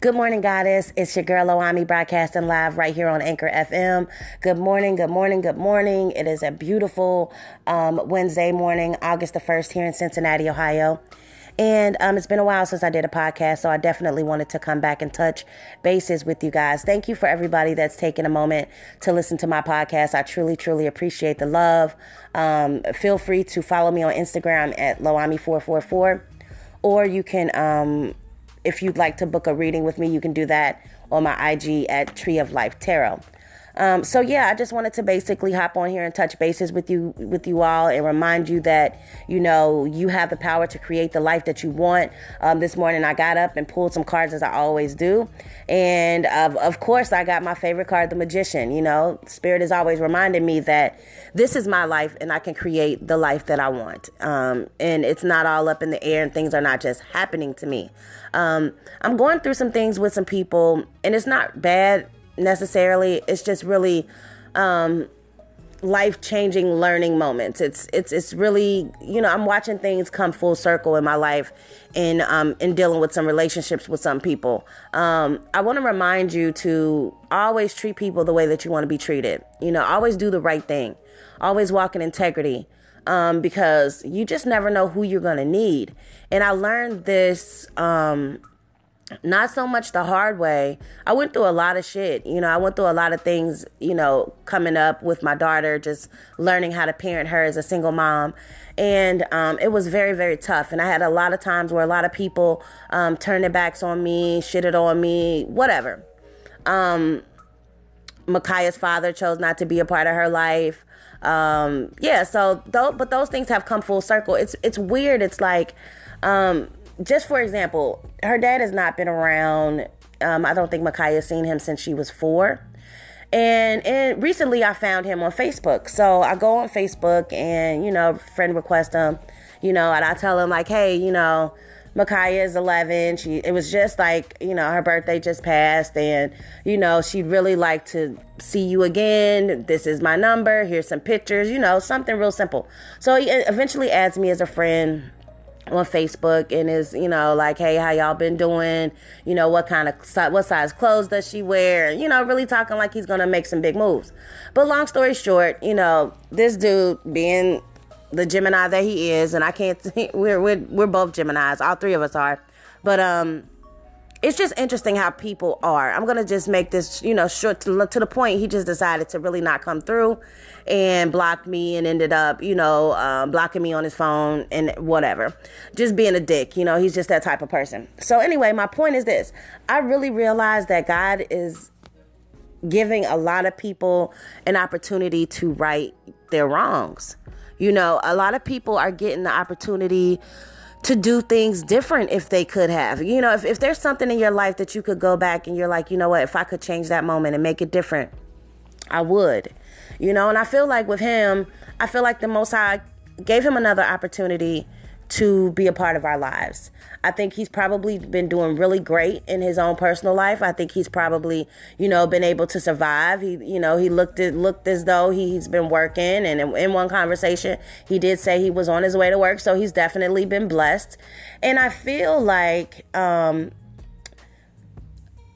Good morning, Goddess. It's your girl Loami broadcasting live right here on Anchor FM. Good morning, good morning, good morning. It is a beautiful um, Wednesday morning, August the 1st, here in Cincinnati, Ohio. And um, it's been a while since I did a podcast, so I definitely wanted to come back and touch bases with you guys. Thank you for everybody that's taken a moment to listen to my podcast. I truly, truly appreciate the love. Um, feel free to follow me on Instagram at Loami444, or you can um, if you'd like to book a reading with me, you can do that on my IG at Tree of Life Tarot. Um, so yeah, I just wanted to basically hop on here and touch bases with you with you all and remind you that you know you have the power to create the life that you want. Um, this morning I got up and pulled some cards as I always do, and of, of course I got my favorite card, the Magician. You know, Spirit is always reminding me that this is my life and I can create the life that I want. Um, and it's not all up in the air and things are not just happening to me. Um, I'm going through some things with some people, and it's not bad necessarily. It's just really um, life changing learning moments. It's it's it's really you know I'm watching things come full circle in my life, in um, in dealing with some relationships with some people. Um, I want to remind you to always treat people the way that you want to be treated. You know, always do the right thing. Always walk in integrity. Um, because you just never know who you're gonna need. And I learned this um, not so much the hard way. I went through a lot of shit. You know, I went through a lot of things, you know, coming up with my daughter, just learning how to parent her as a single mom. And um, it was very, very tough. And I had a lot of times where a lot of people um, turned their backs on me, shitted on me, whatever. Um, Makaya's father chose not to be a part of her life. Um, yeah, so, but those things have come full circle. It's, it's weird. It's like, um, just for example, her dad has not been around. Um, I don't think Makaya seen him since she was four. And and recently I found him on Facebook. So I go on Facebook and, you know, friend request him, you know, and I tell him like, hey, you know, Makaya is 11. She it was just like, you know, her birthday just passed and, you know, she'd really like to see you again. This is my number. Here's some pictures, you know, something real simple. So he eventually adds me as a friend on Facebook and is, you know, like, hey, how y'all been doing? You know, what kind of, what size clothes does she wear? You know, really talking like he's going to make some big moves. But long story short, you know, this dude being the Gemini that he is, and I can't, we're, we're, we're both Geminis, all three of us are. But, um, it's just interesting how people are. I'm gonna just make this, you know, short to, to, the point. He just decided to really not come through, and blocked me, and ended up, you know, um, blocking me on his phone and whatever. Just being a dick, you know. He's just that type of person. So anyway, my point is this: I really realized that God is giving a lot of people an opportunity to right their wrongs. You know, a lot of people are getting the opportunity to do things different if they could have. You know, if, if there's something in your life that you could go back and you're like, you know what, if I could change that moment and make it different, I would. You know, and I feel like with him, I feel like the Most High gave him another opportunity to be a part of our lives. I think he's probably been doing really great in his own personal life. I think he's probably, you know, been able to survive. He, you know, he looked it looked as though he's been working and in, in one conversation, he did say he was on his way to work, so he's definitely been blessed. And I feel like um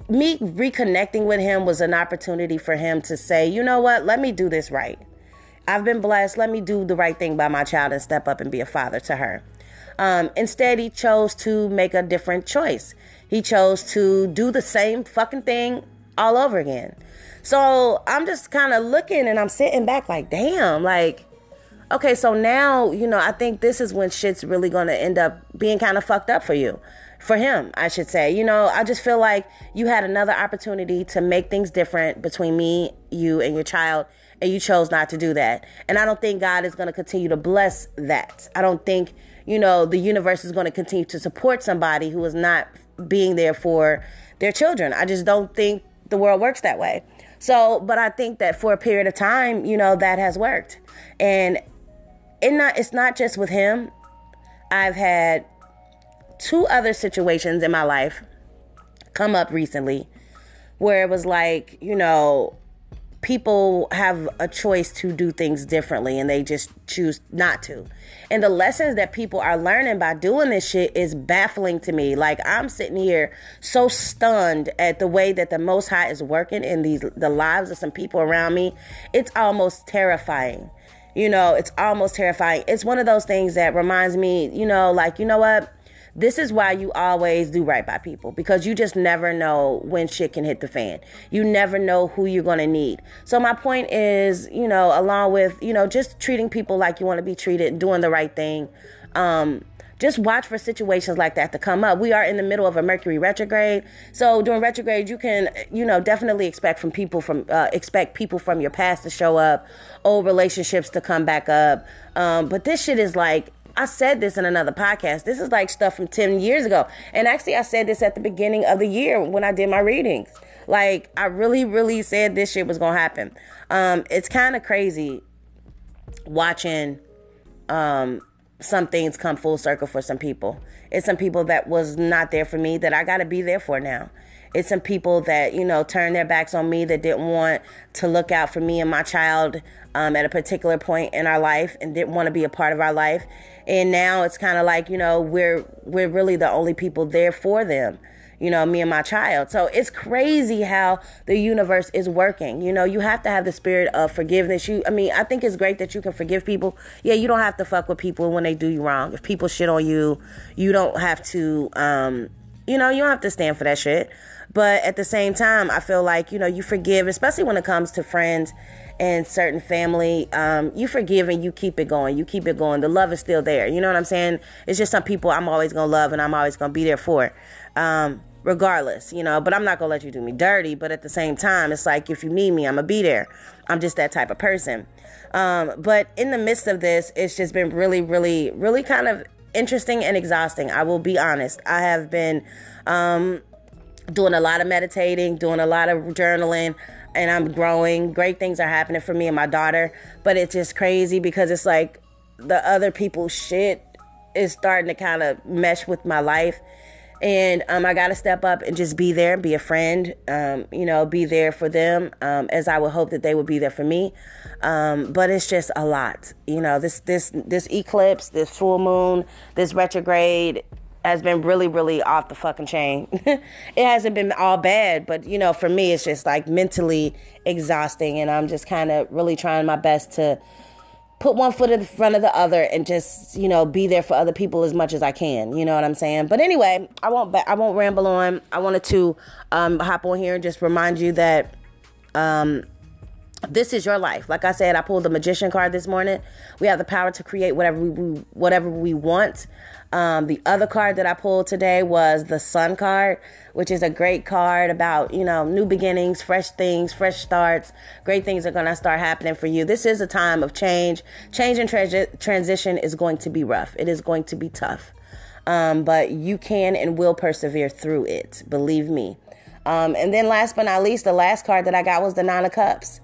me reconnecting with him was an opportunity for him to say, "You know what? Let me do this right." I've been blessed. Let me do the right thing by my child and step up and be a father to her. Um, instead, he chose to make a different choice. He chose to do the same fucking thing all over again. So I'm just kind of looking and I'm sitting back like, damn, like, okay, so now, you know, I think this is when shit's really going to end up being kind of fucked up for you. For him, I should say. You know, I just feel like you had another opportunity to make things different between me, you, and your child, and you chose not to do that. And I don't think God is going to continue to bless that. I don't think you know, the universe is going to continue to support somebody who is not being there for their children. I just don't think the world works that way. So, but I think that for a period of time, you know, that has worked. And it not it's not just with him. I've had two other situations in my life come up recently where it was like, you know, people have a choice to do things differently and they just choose not to. And the lessons that people are learning by doing this shit is baffling to me. Like I'm sitting here so stunned at the way that the most high is working in these the lives of some people around me. It's almost terrifying. You know, it's almost terrifying. It's one of those things that reminds me, you know, like, you know what? This is why you always do right by people because you just never know when shit can hit the fan. You never know who you're going to need. So my point is, you know, along with, you know, just treating people like you want to be treated, doing the right thing. Um, just watch for situations like that to come up. We are in the middle of a Mercury retrograde, so during retrograde, you can, you know, definitely expect from people from uh, expect people from your past to show up, old relationships to come back up. Um, but this shit is like I said this in another podcast. This is like stuff from 10 years ago. And actually, I said this at the beginning of the year when I did my readings. Like, I really, really said this shit was going to happen. Um, it's kind of crazy watching um, some things come full circle for some people. It's some people that was not there for me that I got to be there for now. It's some people that, you know, turned their backs on me that didn't want to look out for me and my child um, at a particular point in our life and didn't want to be a part of our life. And now it's kind of like, you know, we're we're really the only people there for them you know, me and my child. So it's crazy how the universe is working. You know, you have to have the spirit of forgiveness. You, I mean, I think it's great that you can forgive people. Yeah, you don't have to fuck with people when they do you wrong. If people shit on you, you don't have to, um, you know, you don't have to stand for that shit. But at the same time, I feel like, you know, you forgive, especially when it comes to friends and certain family. Um, you forgive and you keep it going. You keep it going. The love is still there. You know what I'm saying? It's just some people I'm always going to love and I'm always going to be there for. Um, regardless, you know, but I'm not to let you do me dirty. But at the same time, it's like if you need me, I'm to be there. I'm just that type of person. Um, but in the midst of this, it's just been really, really, really kind of interesting and exhausting. I will be honest. I have been um, doing a lot of meditating, doing a lot of journaling, and I'm growing. Great things are happening for me and my daughter, but it's just crazy because it's like the other people's shit is starting to kind of mesh with my life. And um, I got to step up and just be there, and be a friend, um, you know, be there for them um, as I would hope that they would be there for me. Um, but it's just a lot, you know. This this this eclipse, this full moon, this retrograde, has been really, really off the fucking chain. it hasn't been all bad, but you know, for me, it's just like mentally exhausting, and I'm just kind of really trying my best to put one foot in front of the other and just you know be there for other people as much as I can. You know what I'm saying? But anyway, I won't I won't ramble on. I wanted to um, hop on here and just remind you that. Um, this is your life. Like I said, I pulled the magician card this morning. We have the power to create whatever we, whatever we want. Um, the other card that I pulled today was the Sun card, which is a great card about, you know, new beginnings, fresh things, fresh starts. Great things are to start happening for you. This is a time of change. Change and tra- transition is going to be rough, it is going to be tough. Um, but you can and will persevere through it. Believe me. Um, and then last but not least, the last card that I got was the Nine of Cups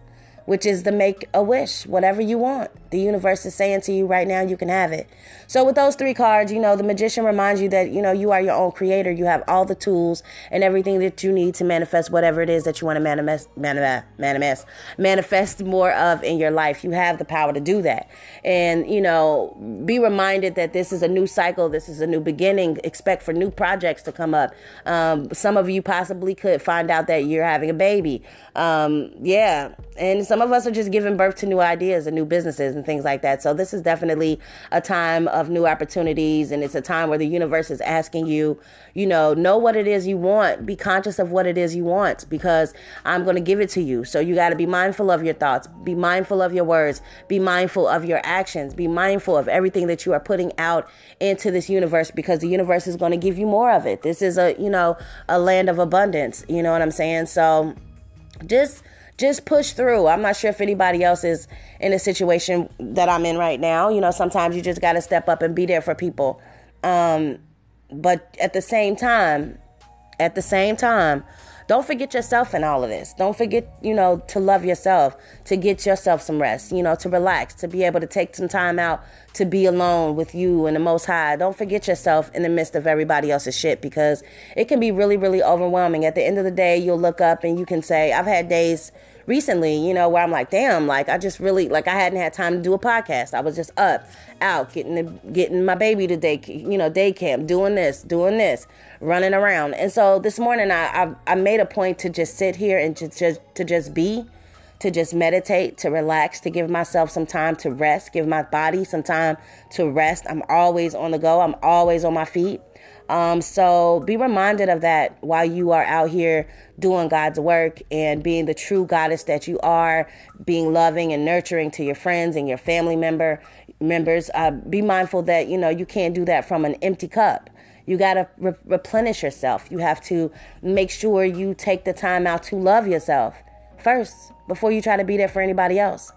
which is the make a wish, whatever you want. The universe is saying to you right now, you can have it. So with those three cards, you know, the magician reminds you that, you know, you are your own creator. You have all the tools and everything that you need to manifest whatever it is that you want to manifest, manifest, manifest, manifest more of in your life. You have the power to do that. And, you know, be reminded that this is a new cycle. This is a new beginning. Expect for new projects to come up. Um, some of you possibly could find out that you're having a baby. Um, yeah. And some of us are just giving birth to new ideas and new businesses and things like that. So this is definitely a time of new opportunities and it's a time where the universe is asking you, you know, know what it is you want, be conscious of what it is you want because I'm going to give it to you. So you got to be mindful of your thoughts, be mindful of your words, be mindful of your actions, be mindful of everything that you are putting out into this universe because the universe is going to give you more of it. This is a, you know, a land of abundance, you know what I'm saying? So just just push through. I'm not sure if anybody else is in a situation that I'm in right now. You know, sometimes you just got to step up and be there for people. Um, but at the same time, at the same time, don't forget yourself in all of this. Don't forget, you know, to love yourself, to get yourself some rest, you know, to relax, to be able to take some time out to be alone with you and the Most High. Don't forget yourself in the midst of everybody else's shit because it can be really, really overwhelming. At the end of the day, you'll look up and you can say, I've had days recently, you know, where I'm like, damn, like I just really like I hadn't had time to do a podcast. I was just up, out, getting the, getting my baby to day, you know, day camp, doing this, doing this, running around. And so this morning, I I, I made a point to just sit here and just, just to just be, to just meditate, to relax, to give myself some time to rest, give my body some time to rest. I'm always on the go. I'm always on my feet. Um, so be reminded of that while you are out here doing God's work and being the true goddess that you are, being loving and nurturing to your friends and your family member members. Uh, be mindful that you know you can't do that from an empty cup. You got to re- replenish yourself. You have to make sure you take the time out to love yourself first before you try to be there for anybody else.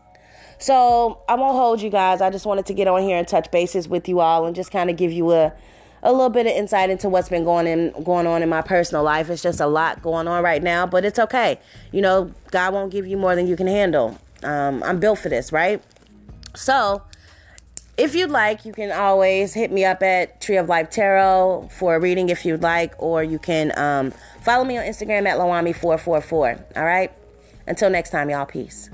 So I won't hold you guys. I just wanted to get on here and touch bases with you all and just kind of give you a a little bit of insight into what's been going in going on in my personal life. It's just a lot going on right now, but it's okay. You know, God won't give you more than you can handle. Um, I'm built for this, right? So, if you'd like, you can always hit me up at Tree of Life Tarot for a reading if you'd like, or you can um, follow me on Instagram at Loami444. All right? Until next time, y'all, peace.